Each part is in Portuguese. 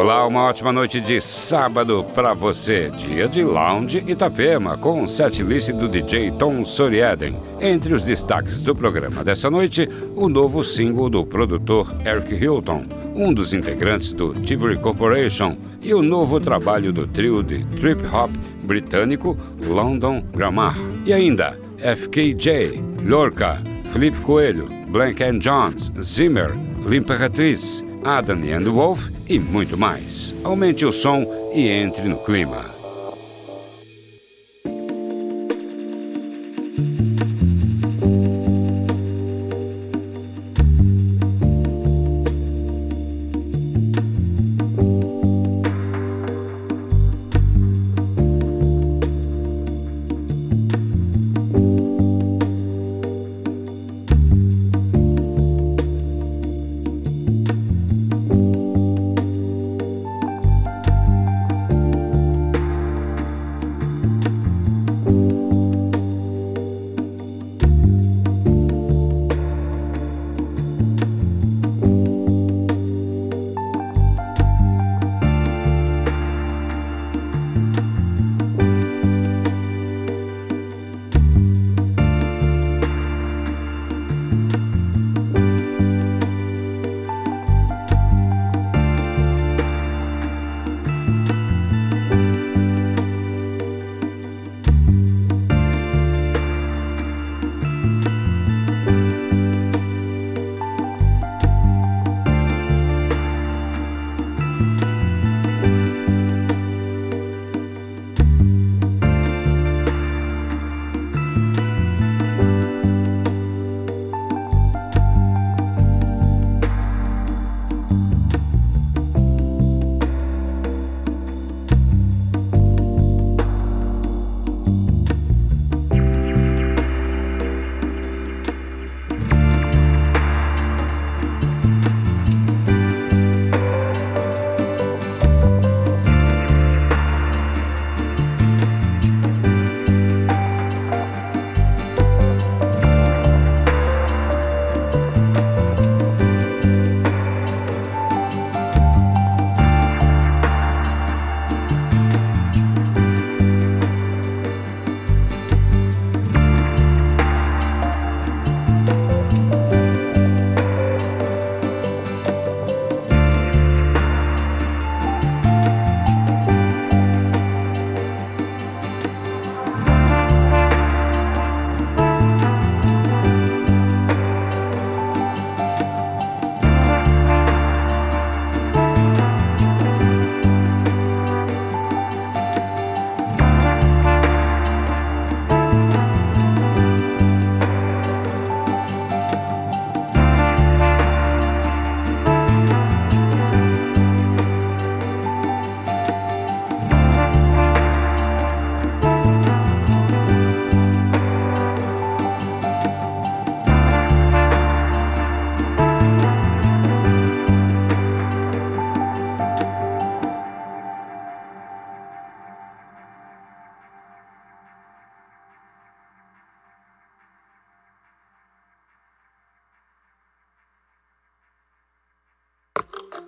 Olá, uma ótima noite de sábado para você. Dia de Lounge Itapema, com o setlist do DJ Tom Soriaden. Entre os destaques do programa dessa noite, o novo single do produtor Eric Hilton, um dos integrantes do Tivoli Corporation, e o novo trabalho do trio de trip hop britânico London Grammar. E ainda FKJ, Lorca, Felipe Coelho, Blank and Jones, Zimmer, L'Imperatriz, Adam and Wolf e muito mais. Aumente o som e entre no clima.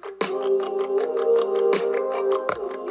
Thank you.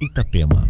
Itapema.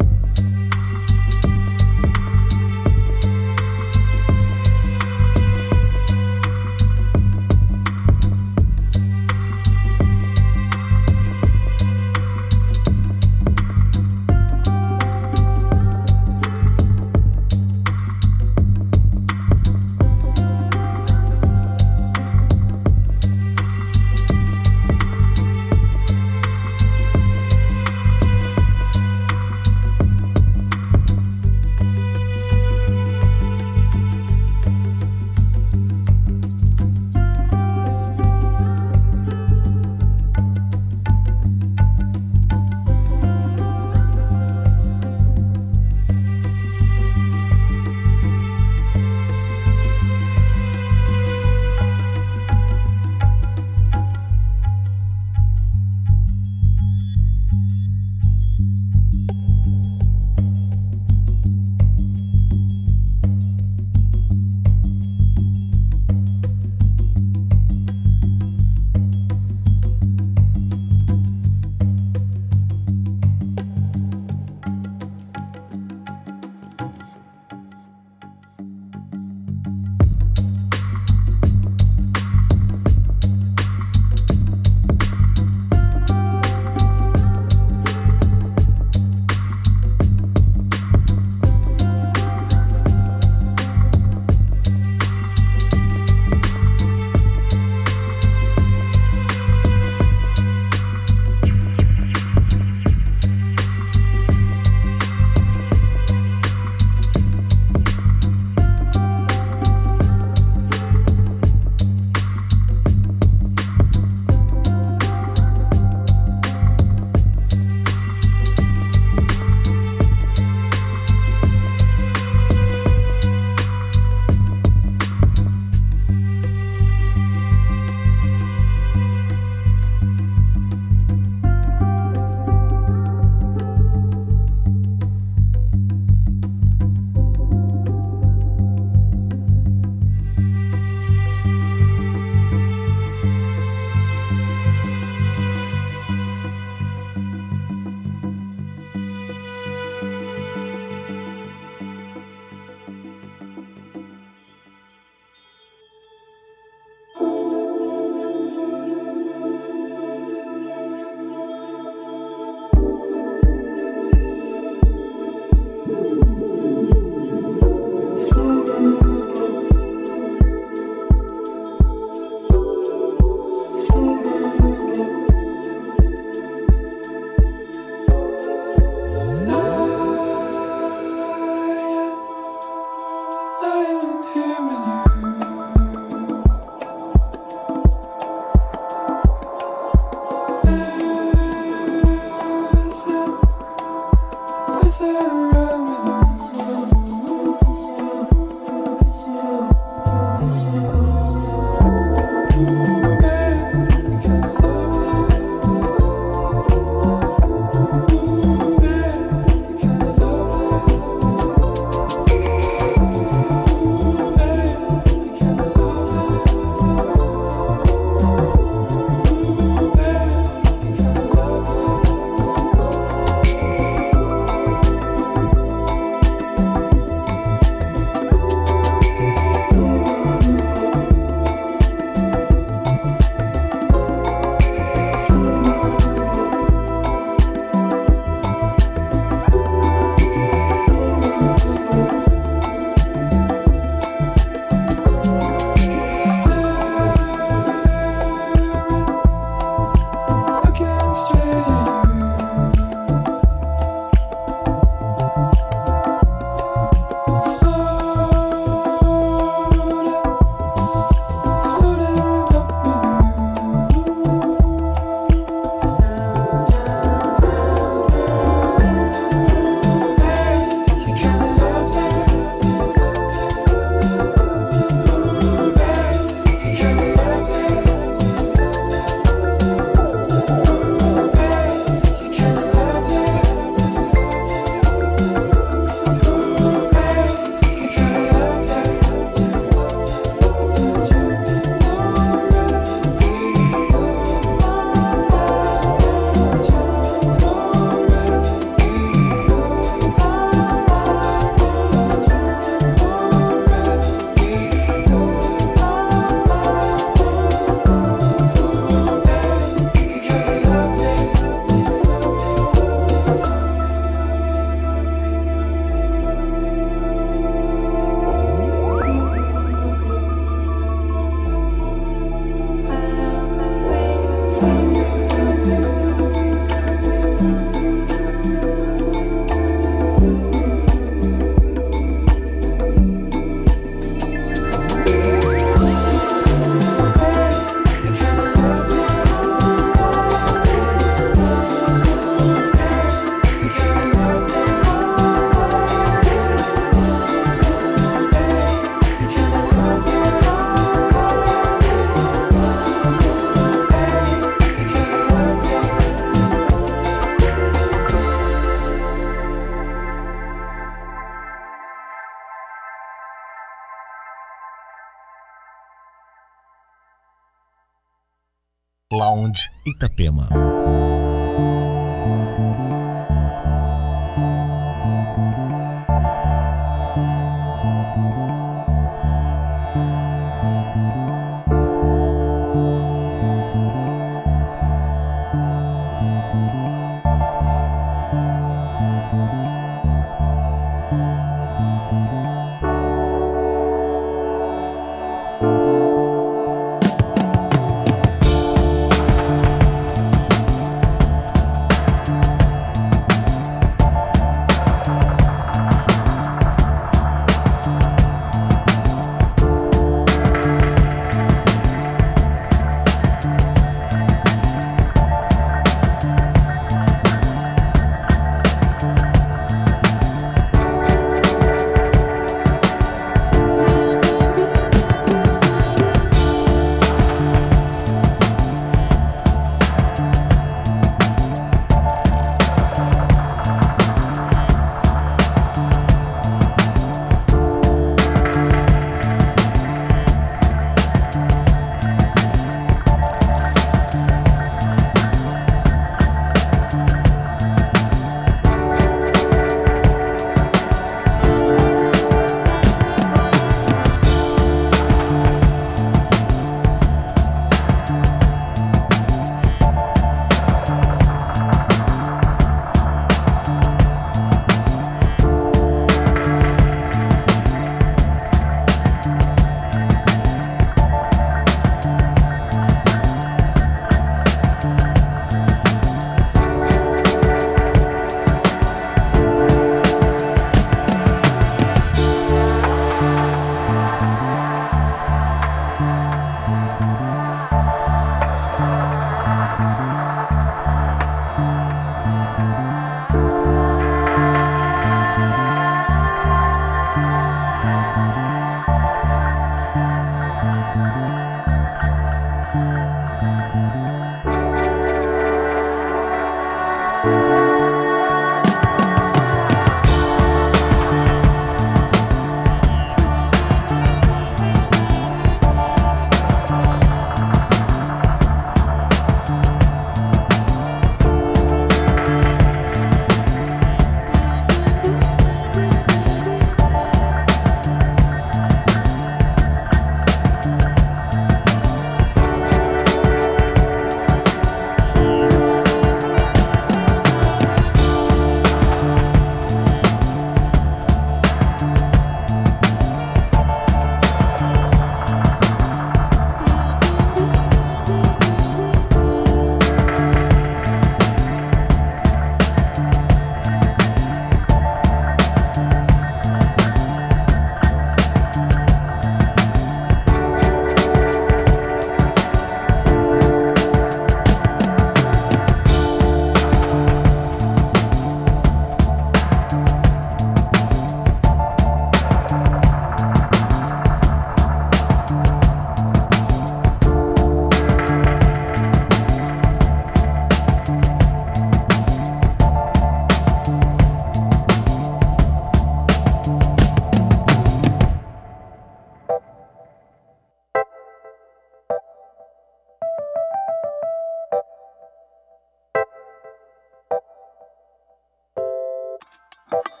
you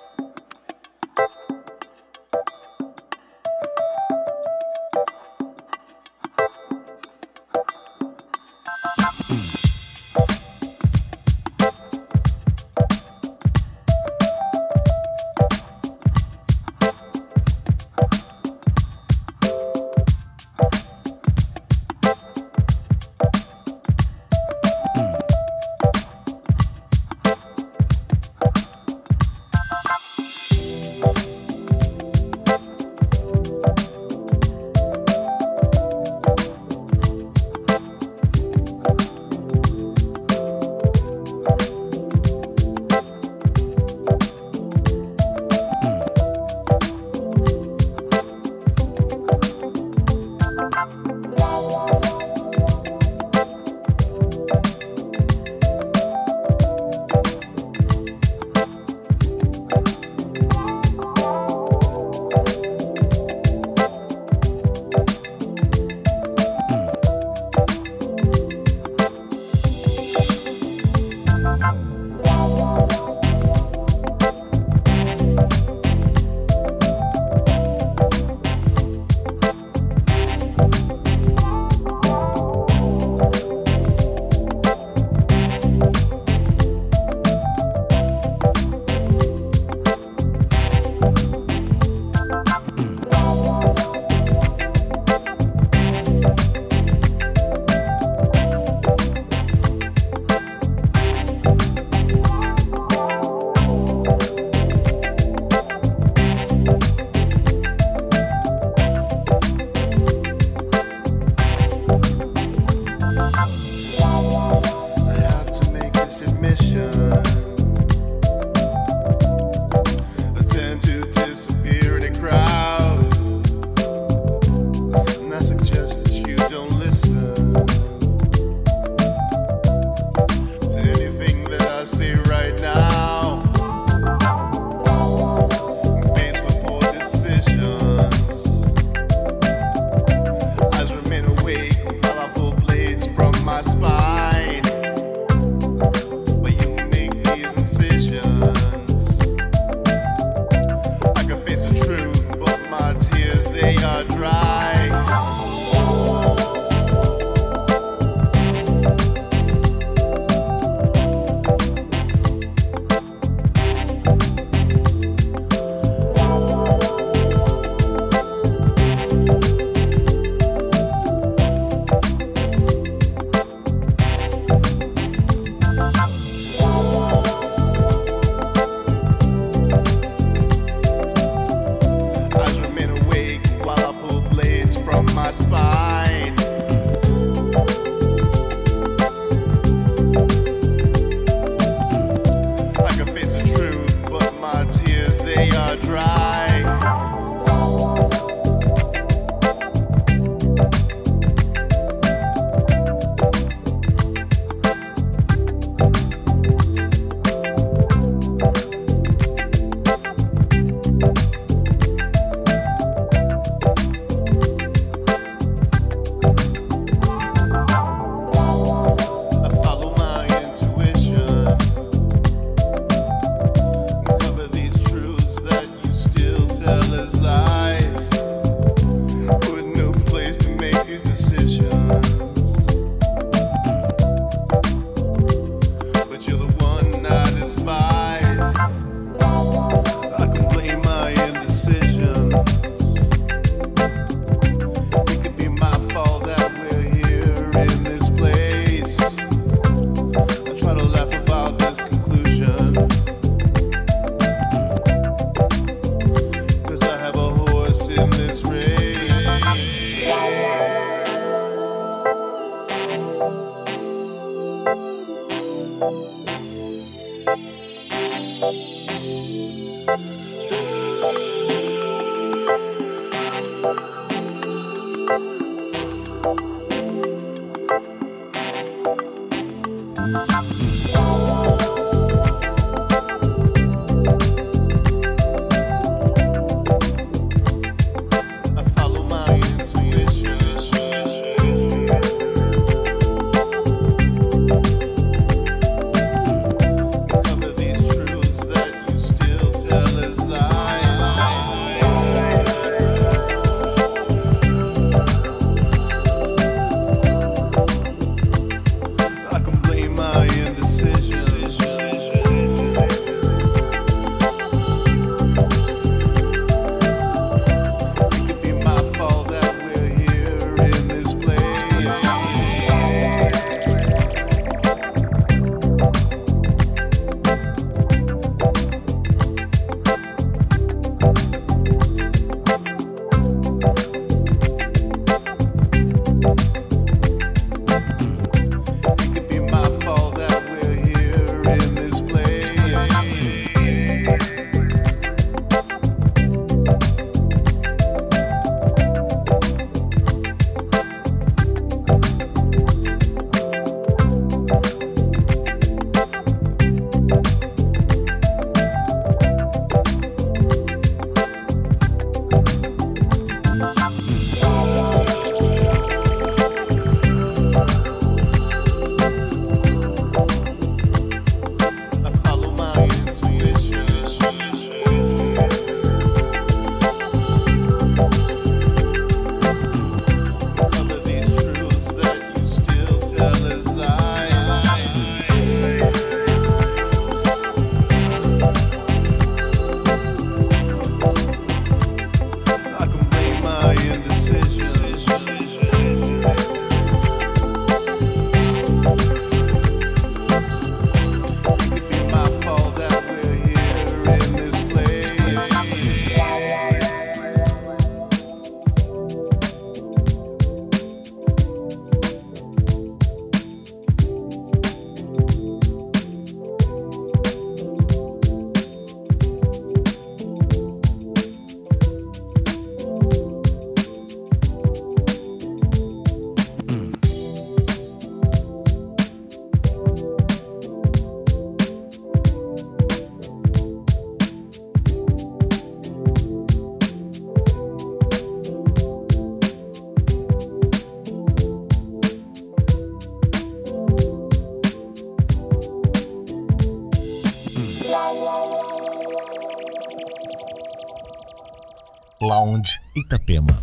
Itapema.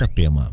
Itapema.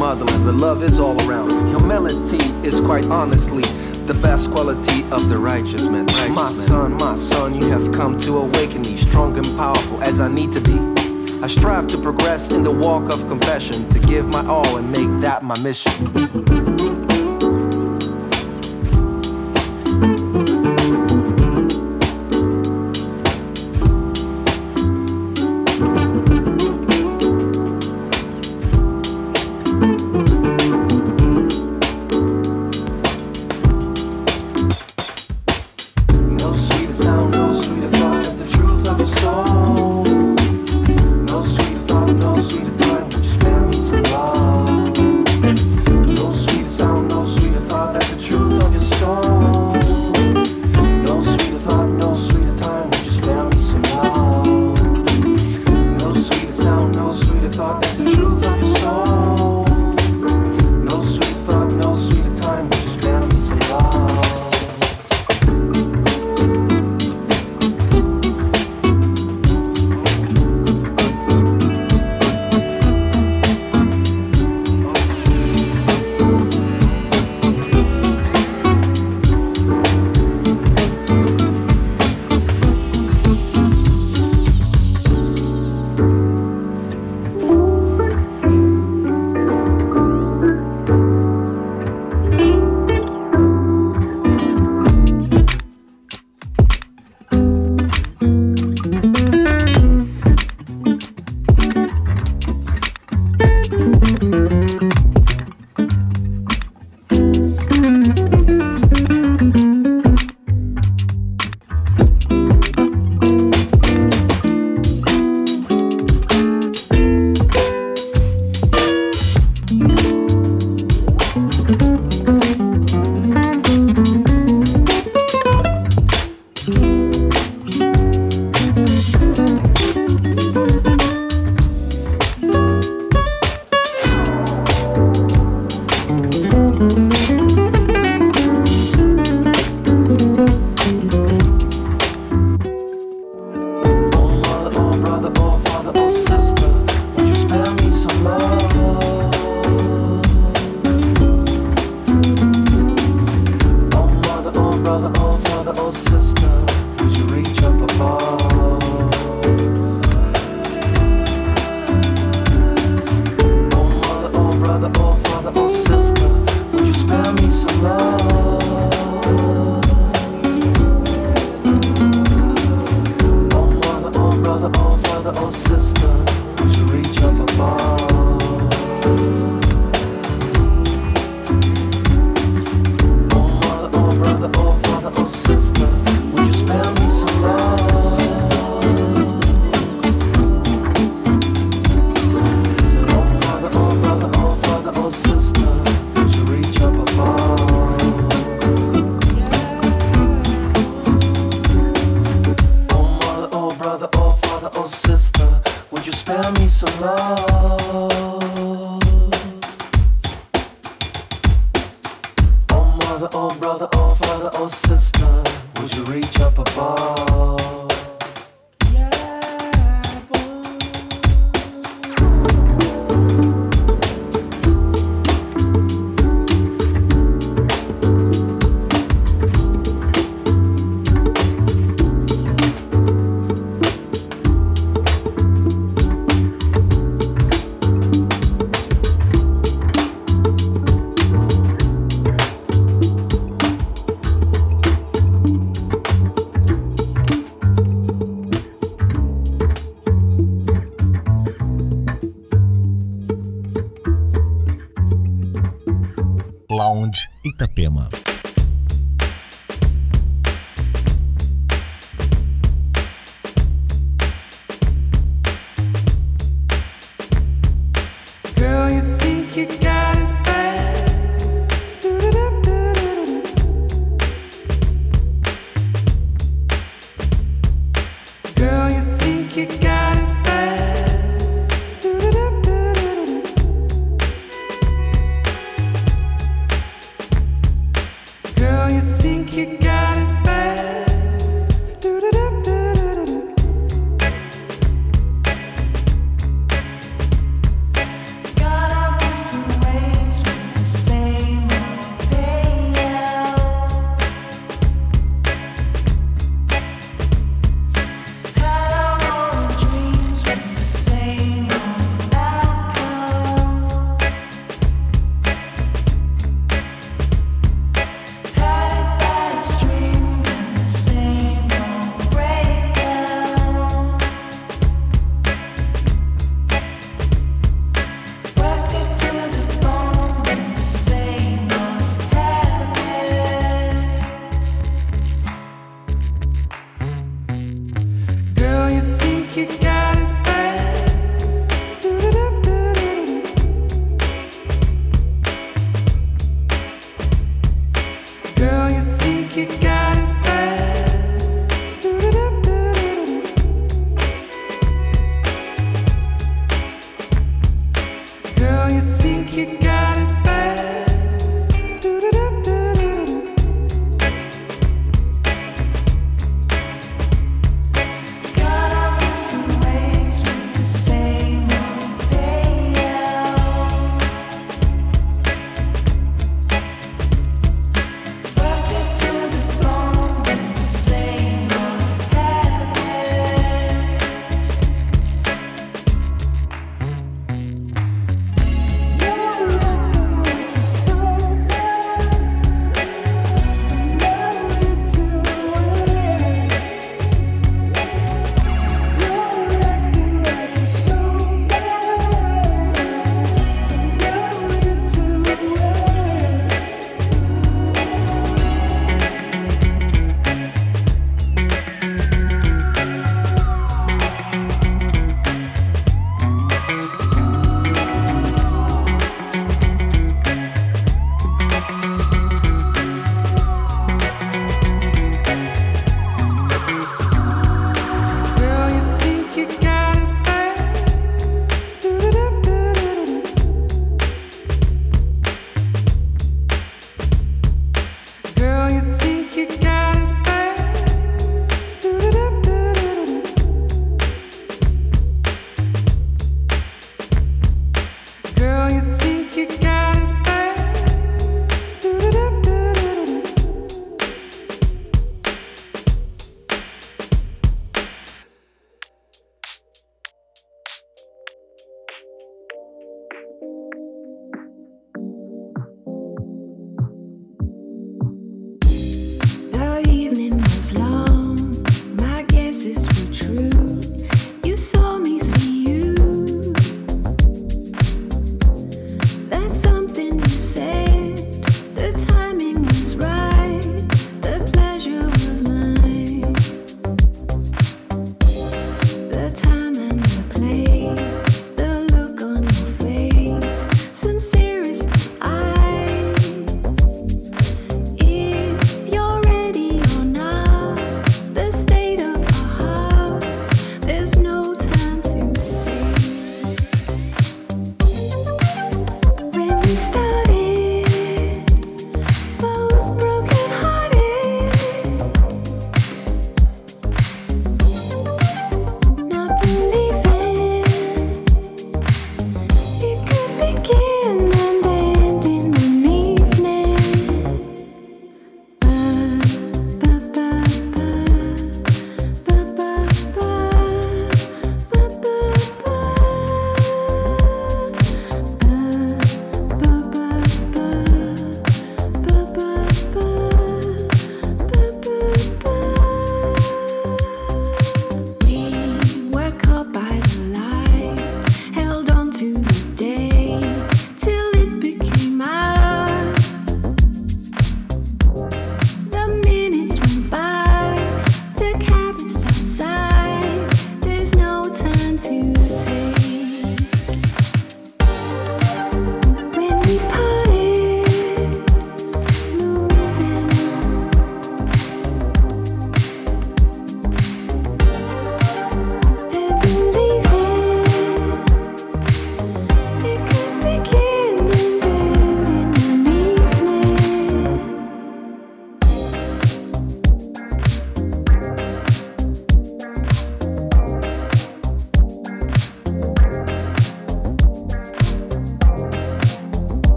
motherland. The love is all around. Humility is quite honestly the best quality of the righteous man. Righteous my son, my son, you have come to awaken me, strong and powerful as I need to be. I strive to progress in the walk of confession, to give my all and make that my mission.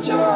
job.